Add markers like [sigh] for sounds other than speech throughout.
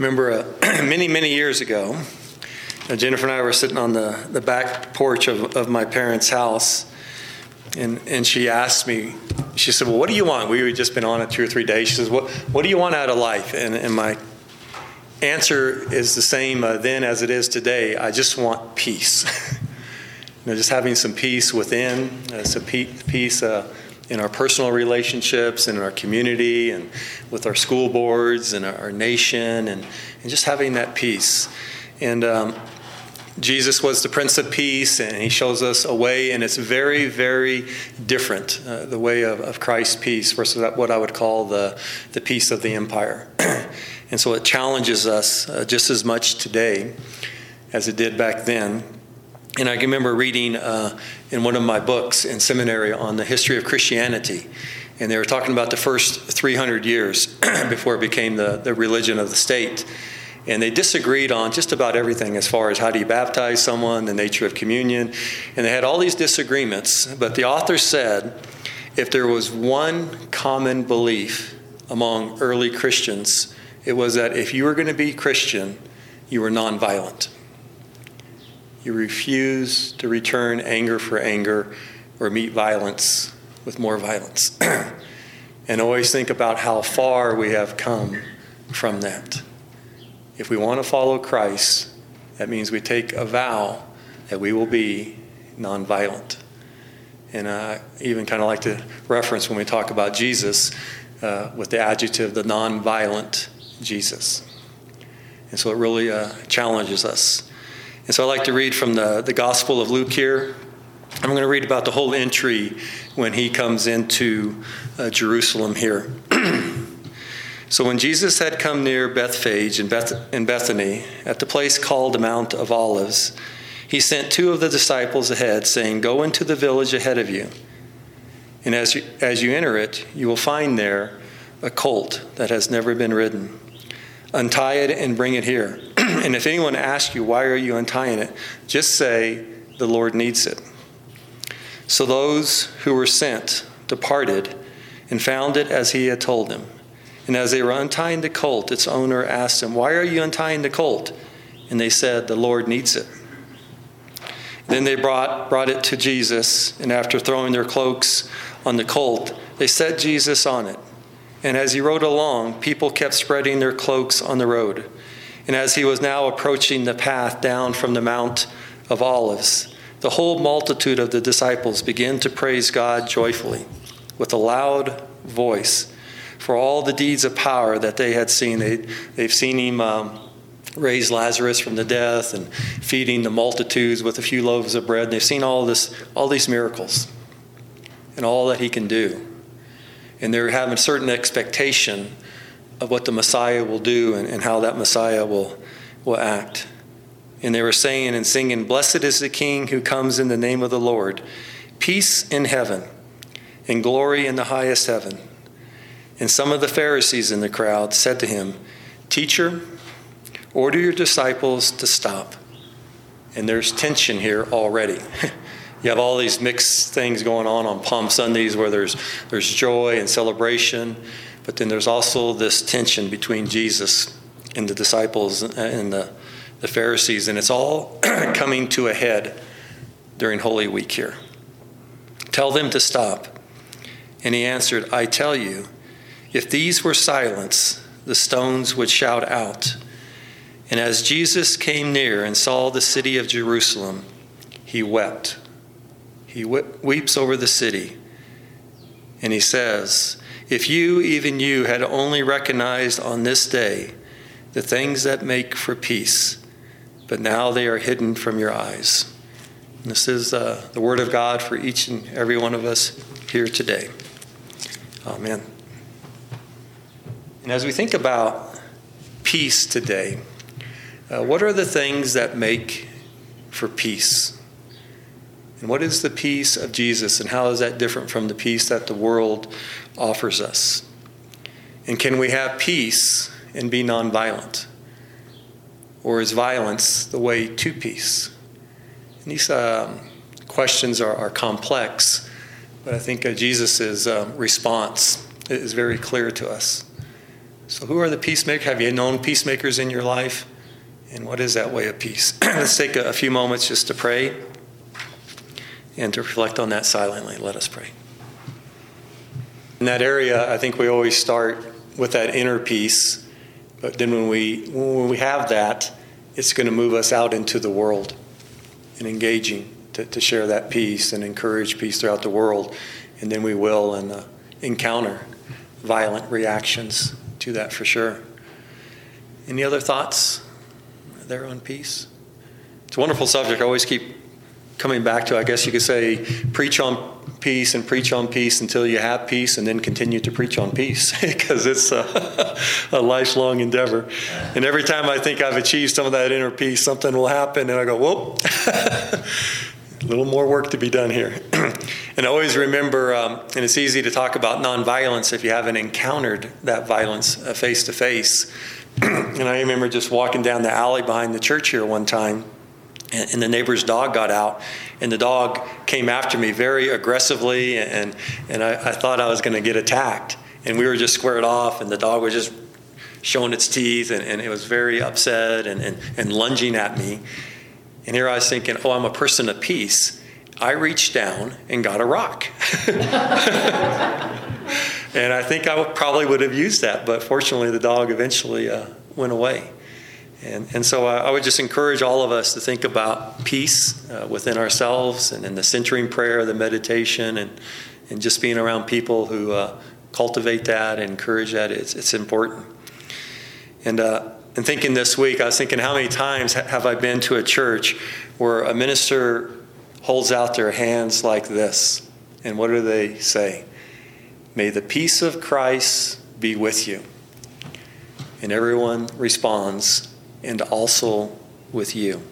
remember uh, [clears throat] many, many years ago, uh, Jennifer and I were sitting on the, the back porch of, of my parents' house, and, and she asked me, she said, Well, what do you want? We had just been on it two or three days. She says, What, what do you want out of life? And, and my answer is the same uh, then as it is today. I just want peace. [laughs] you know, just having some peace within, uh, some peace uh, in our personal relationships and in our community and with our school boards and our, nation and, and just having that peace. And um, Jesus was the Prince of Peace, and he shows us a way, and it's very, very different uh, the way of, of Christ's peace versus what I would call the, the peace of the empire. [clears throat] and so it challenges us uh, just as much today as it did back then. And I can remember reading uh, in one of my books in seminary on the history of Christianity, and they were talking about the first 300 years [clears throat] before it became the, the religion of the state. And they disagreed on just about everything as far as how do you baptize someone, the nature of communion. And they had all these disagreements. But the author said if there was one common belief among early Christians, it was that if you were going to be Christian, you were nonviolent. You refuse to return anger for anger or meet violence with more violence. [clears throat] and always think about how far we have come from that. If we want to follow Christ, that means we take a vow that we will be nonviolent. And I even kind of like to reference when we talk about Jesus uh, with the adjective the nonviolent Jesus. And so it really uh, challenges us. And so I like to read from the, the Gospel of Luke here. I'm going to read about the whole entry when he comes into uh, Jerusalem here. [clears throat] So when Jesus had come near Bethphage and, Beth- in Bethany, at the place called the Mount of Olives, he sent two of the disciples ahead, saying, Go into the village ahead of you. And as you, as you enter it, you will find there a colt that has never been ridden. Untie it and bring it here. And if anyone asks you, Why are you untying it? just say, The Lord needs it. So those who were sent departed and found it as he had told them. And as they were untying the colt, its owner asked them, Why are you untying the colt? And they said, The Lord needs it. Then they brought, brought it to Jesus, and after throwing their cloaks on the colt, they set Jesus on it. And as he rode along, people kept spreading their cloaks on the road. And as he was now approaching the path down from the Mount of Olives, the whole multitude of the disciples began to praise God joyfully with a loud voice for all the deeds of power that they had seen. They, they've seen him um, raise Lazarus from the death and feeding the multitudes with a few loaves of bread. They've seen all, this, all these miracles and all that he can do. And they're having certain expectation of what the Messiah will do and, and how that Messiah will, will act. And they were saying and singing, Blessed is the King who comes in the name of the Lord. Peace in heaven and glory in the highest heaven. And some of the Pharisees in the crowd said to him, Teacher, order your disciples to stop. And there's tension here already. [laughs] you have all these mixed things going on on Palm Sundays where there's, there's joy and celebration, but then there's also this tension between Jesus and the disciples and the, the Pharisees, and it's all [clears throat] coming to a head during Holy Week here. Tell them to stop. And he answered, I tell you, if these were silence, the stones would shout out. And as Jesus came near and saw the city of Jerusalem, he wept. He weeps over the city. And he says, If you, even you, had only recognized on this day the things that make for peace, but now they are hidden from your eyes. And this is uh, the word of God for each and every one of us here today. Amen. And as we think about peace today, uh, what are the things that make for peace? And what is the peace of Jesus, and how is that different from the peace that the world offers us? And can we have peace and be nonviolent? Or is violence the way to peace? And these um, questions are, are, complex, but I think uh, Jesus' uh, response is very clear to us. So, who are the peacemakers? Have you known peacemakers in your life? And what is that way of peace? [clears throat] Let's take a, a few moments just to pray and to reflect on that silently. Let us pray. In that area, I think we always start with that inner peace, but then when we when we have that, it's going to move us out into the world and engaging to, to share that peace and encourage peace throughout the world, and then we will and uh, encounter violent reactions to that for sure. Any other thoughts there on peace? It's a wonderful subject. I always keep coming back to, I guess you could say, preach on peace and preach on peace until you have peace and then continue to preach on peace [laughs] because it's a, [laughs] a, lifelong endeavor. And every time I think I've achieved some of that inner peace, something will happen and I go, whoop, a [laughs] little more work to be done here. [clears throat] and I always remember, um, and it's easy to talk about nonviolence if you haven't encountered that violence face to face. [clears throat] And I remember just walking down the alley behind the church here one time and, the neighbor's dog got out and the dog came after me very aggressively and, and I, I thought i was going to get attacked. And we were just squared off and the dog was just showing its teeth and, and it was very upset and, and, and lunging at me. And here i was thinking oh i'm a person of peace. I reached down and got a rock. [laughs] And i think i probably would have used that but fortunately the dog eventually uh, went away and, and so I, I, would just encourage all of us to think about peace uh, within ourselves and in the centering prayer, the meditation, and, and just being around people who uh, cultivate that and encourage that. It's, it's important. And, uh, and thinking this week, I was thinking, how many times have I been to a church where a minister holds out their hands like this? And what do they say? May the peace of Christ be with you. And everyone responds, and also with you.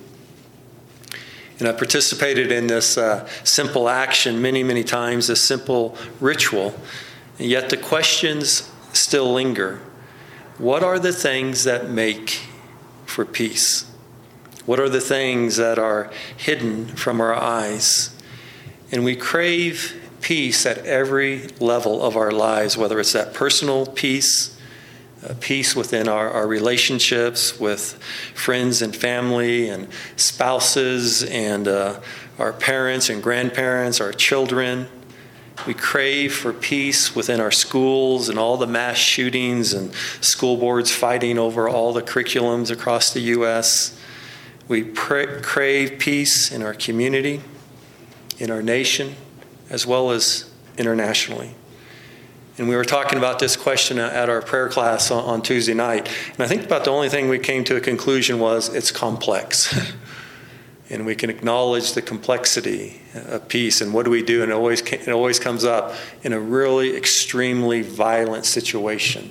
And I participated in this uh, simple action many, many times, this simple ritual, and yet the questions still linger. What are the things that make for peace? What are the things that are hidden from our eyes? And we crave peace at every level of our lives, whether it's that personal peace peace within our, our relationships with friends and family and spouses and uh, our parents and grandparents, our children. We crave for peace within our schools and all the mass shootings and school boards fighting over all the curriculums across the U.S. We pray, crave peace in our community, in our nation, as well as internationally. And we were talking about this question at our prayer class on, Tuesday night. And I think about the only thing we came to a conclusion was it's complex. [laughs] and we can acknowledge the complexity of peace and what do we do and it always it always comes up in a really extremely violent situation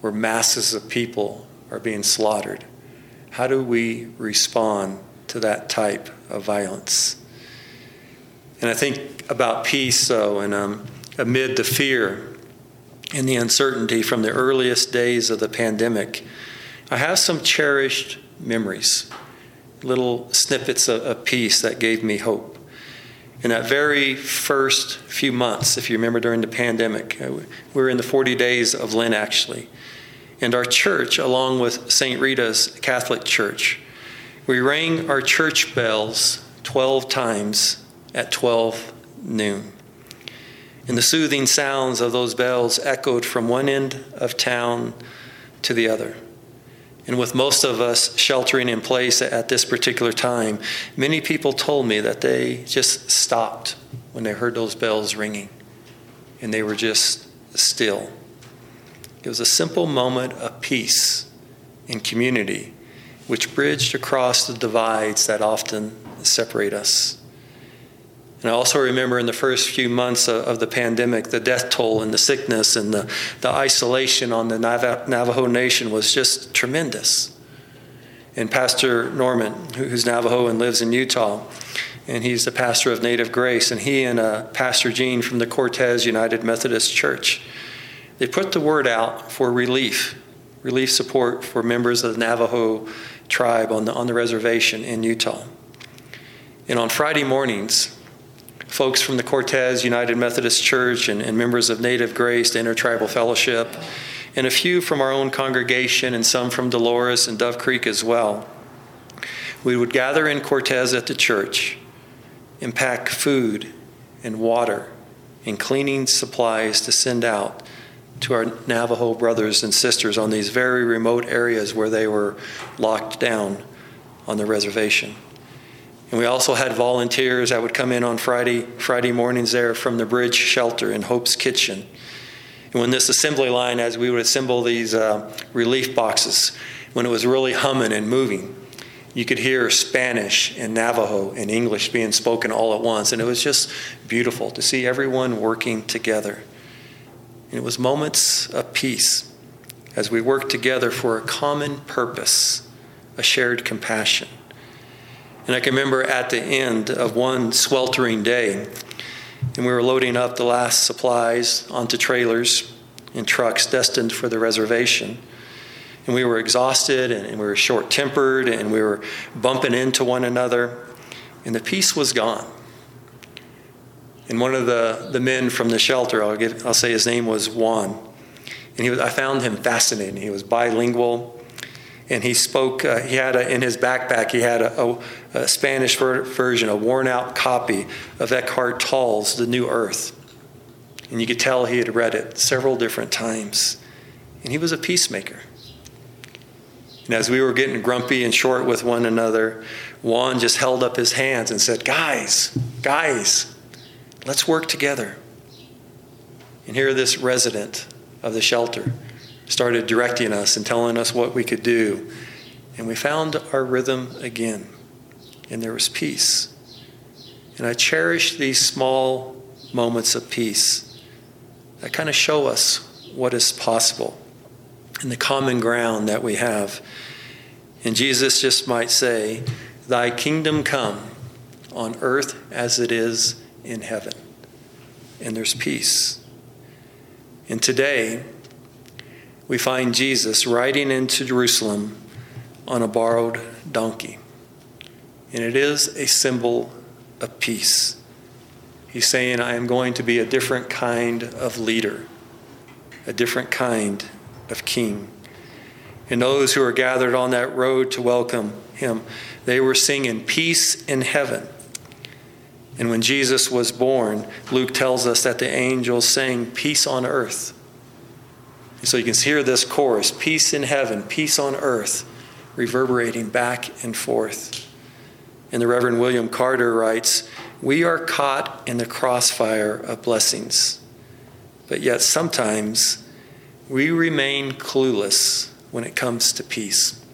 where masses of people are being slaughtered how do we respond to that type of violence and i think about peace though and um, amid the fear and the uncertainty from the earliest days of the pandemic, I have some cherished memories, little snippets of, of peace that gave me hope. In that very first few months, if you remember during the pandemic, uh, we were in the 40 days of Lent actually. And our church, along with St. Rita's Catholic Church, we rang our church bells 12 times at 12 noon and the soothing sounds of those bells echoed from one end of town to the other. And with most of us sheltering in place at this particular time, many people told me that they just stopped when they heard those bells ringing and they were just still. It was a simple moment of peace and community which bridged across the divides that often separate us. And I also remember in the first few months of, of the pandemic, the death toll and the sickness and the, the isolation on the Navajo Nation was just tremendous. And Pastor Norman, who's Navajo and lives in Utah, and he's the pastor of Native Grace, and he and uh, Pastor Gene from the Cortez United Methodist Church, they put the word out for relief, relief support for members of the Navajo tribe on the, on the reservation in Utah. And on Friday mornings, folks from the Cortez United Methodist Church and, and members of Native Grace, Intertribal Fellowship, and a few from our own congregation, and some from Dolores and Dove Creek as well. We would gather in Cortez at the church and pack food and water and cleaning supplies to send out to our Navajo brothers and sisters on these very remote areas where they were locked down on the reservation. And we also had volunteers that would come in on Friday, Friday mornings there from the bridge shelter in Hope's Kitchen. And when this assembly line, as we would assemble these uh, relief boxes, when it was really humming and moving, you could hear Spanish and Navajo and English being spoken all at once. And it was just beautiful to see everyone working together. And it was moments of peace as we worked together for a common purpose, a shared compassion. And I can remember at the end of one sweltering day, and we were loading up the last supplies onto trailers and trucks destined for the reservation. And we were exhausted and, we were short tempered and we were bumping into one another, and the peace was gone. And one of the, the men from the shelter, I'll, give, I'll say his name was Juan, and he was, I found him fascinating. He was bilingual and he spoke. Uh, he had a, in his backpack. He had a, a, a Spanish ver- version, a worn-out copy of Eckhart Tolle's *The New Earth*, and you could tell he had read it several different times. And he was a peacemaker. And as we were getting grumpy and short with one another, Juan just held up his hands and said, "Guys, guys, let's work together." And here, this resident of the shelter started directing us and telling us what we could do. And we found our rhythm again, and there was peace. And I cherish these small moments of peace that kind of show us what is possible and the common ground that we have. And Jesus just might say, Thy kingdom come on earth as it is in heaven. And there's peace. And today, we find Jesus riding into Jerusalem on a borrowed donkey. And it is a symbol of peace. He's saying, I am going to be a different kind of leader, a different kind of king. And those who are gathered on that road to welcome him, they were singing peace in heaven. And when Jesus was born, Luke tells us that the angels sang peace on earth. So you can hear this chorus peace in heaven, peace on earth, reverberating back and forth. And the Reverend William Carter writes We are caught in the crossfire of blessings, but yet sometimes we remain clueless when it comes to peace.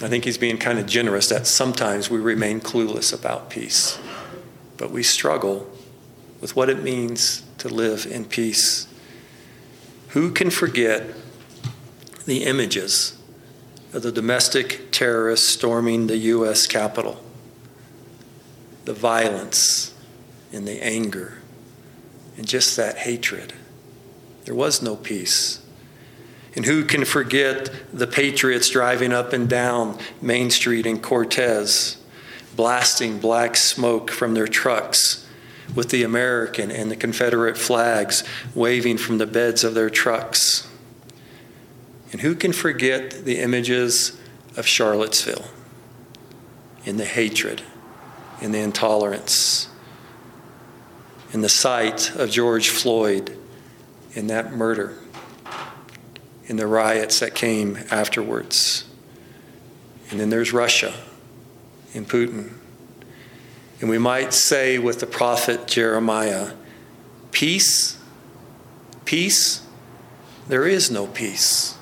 I think he's being kind of generous that sometimes we remain clueless about peace, but we struggle with what it means to live in peace. Who can forget the images of the domestic terrorists storming the U.S. Capitol? The violence and the anger and just that hatred. There was no peace. And who can forget the patriots driving up and down Main Street in Cortez, blasting black smoke from their trucks with the American and the Confederate flags waving from the beds of their trucks. And who can forget the images of Charlottesville in the hatred, in the intolerance, in the sight of George Floyd in that murder, in the riots that came afterwards. And then there's Russia and Putin and we might say with the prophet Jeremiah, Peace, peace, there is no peace.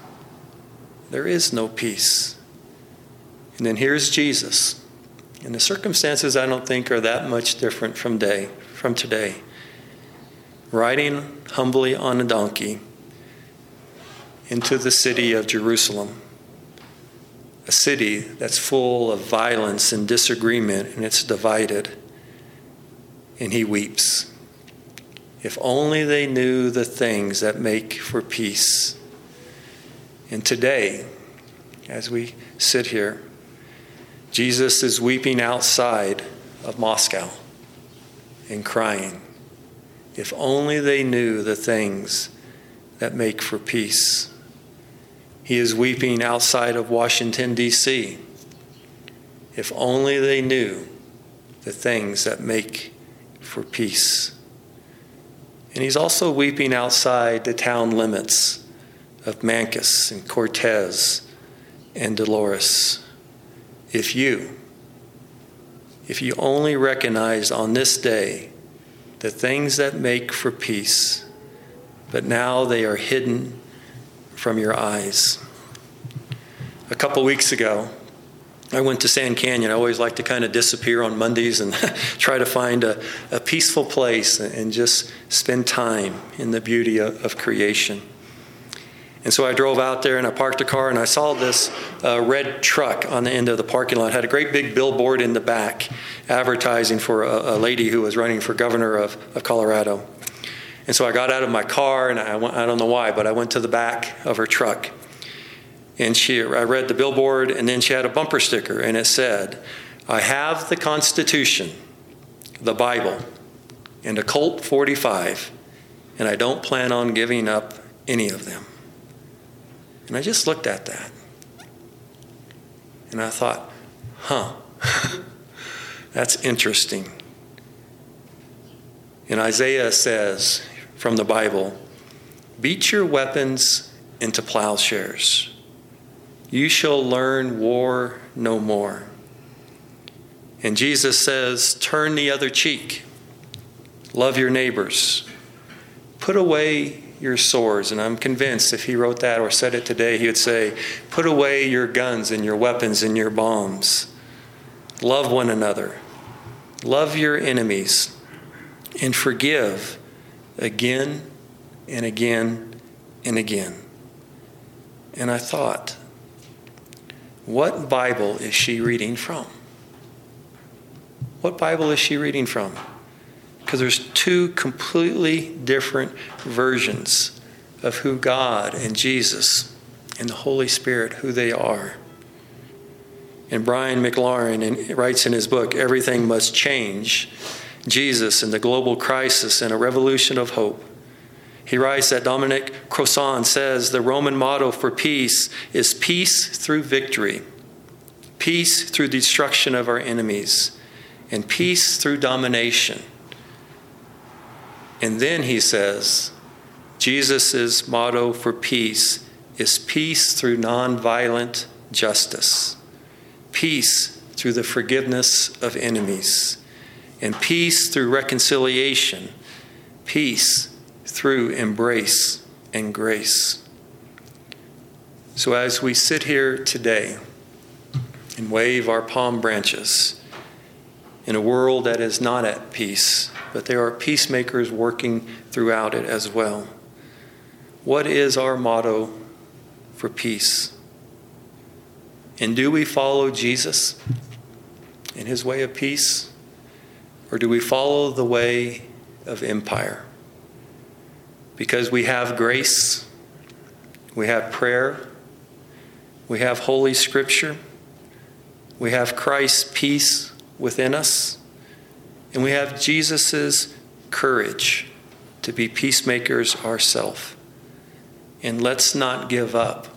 There is no peace. And then here's Jesus. And the circumstances I don't think are that much different from day from today. Riding humbly on a donkey into the city of Jerusalem a city that's full of violence and disagreement and it's divided. And he weeps. If only they knew the things that make for peace. And today, as we sit here, Jesus is weeping outside of Moscow and crying. If only they knew the things that make for peace. He is weeping outside of Washington, D.C. If only they knew the things that make for peace. And he's also weeping outside the town limits of Mancos and Cortez and Dolores. If you, if you only recognized on this day the things that make for peace, but now they are hidden from your eyes. A couple weeks ago, I went to Sand Canyon. I always like to kind of disappear on Mondays and [laughs] try to find a, a, peaceful place and just spend time in the beauty of, of, creation. And so I drove out there and I parked the car and I saw this uh, red truck on the end of the parking lot. It had a great big billboard in the back advertising for a, a lady who was running for governor of, of Colorado. And so I got out of my car and I, went, I don't know why, but I went to the back of her truck and she, I read the billboard, and then she had a bumper sticker, and it said, I have the Constitution, the Bible, and a Colt 45, and I don't plan on giving up any of them. And I just looked at that. And I thought, huh, [laughs] that's interesting. And Isaiah says from the Bible, beat your weapons into plowshares you shall learn war no more. And Jesus says, Turn the other cheek. Love your neighbors. Put away your swords. And I'm convinced if he wrote that or said it today, he would say, Put away your guns and your weapons and your bombs. Love one another. Love your enemies. And forgive again and again and again. And I thought, what Bible is she reading from? What Bible is she reading from? Because there's two completely different versions of who God and Jesus and the Holy Spirit, who they are. And Brian McLaren writes in his book, Everything Must Change Jesus and the Global Crisis and a Revolution of Hope. He writes that Dominic Crossan says the Roman motto for peace is peace through victory, peace through destruction of our enemies, and peace through domination. And then he says, Jesus' motto for peace is peace through nonviolent justice, peace through the forgiveness of enemies, and peace through reconciliation, peace through embrace and grace. So, as we sit here today and wave our palm branches in a world that is not at peace, but there are peacemakers working throughout it as well, what is our motto for peace? And do we follow Jesus in his way of peace? Or do we follow the way of empire? because we have grace, we have prayer, we have Holy Scripture, we have Christ's peace within us, and we have Jesus' courage to be peacemakers ourselves. And let's not give up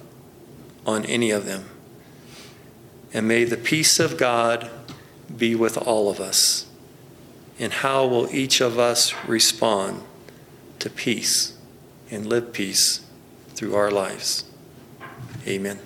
on any of them. And may the peace of God be with all of us. And how will each of us respond? to peace and live peace through our lives. Amen.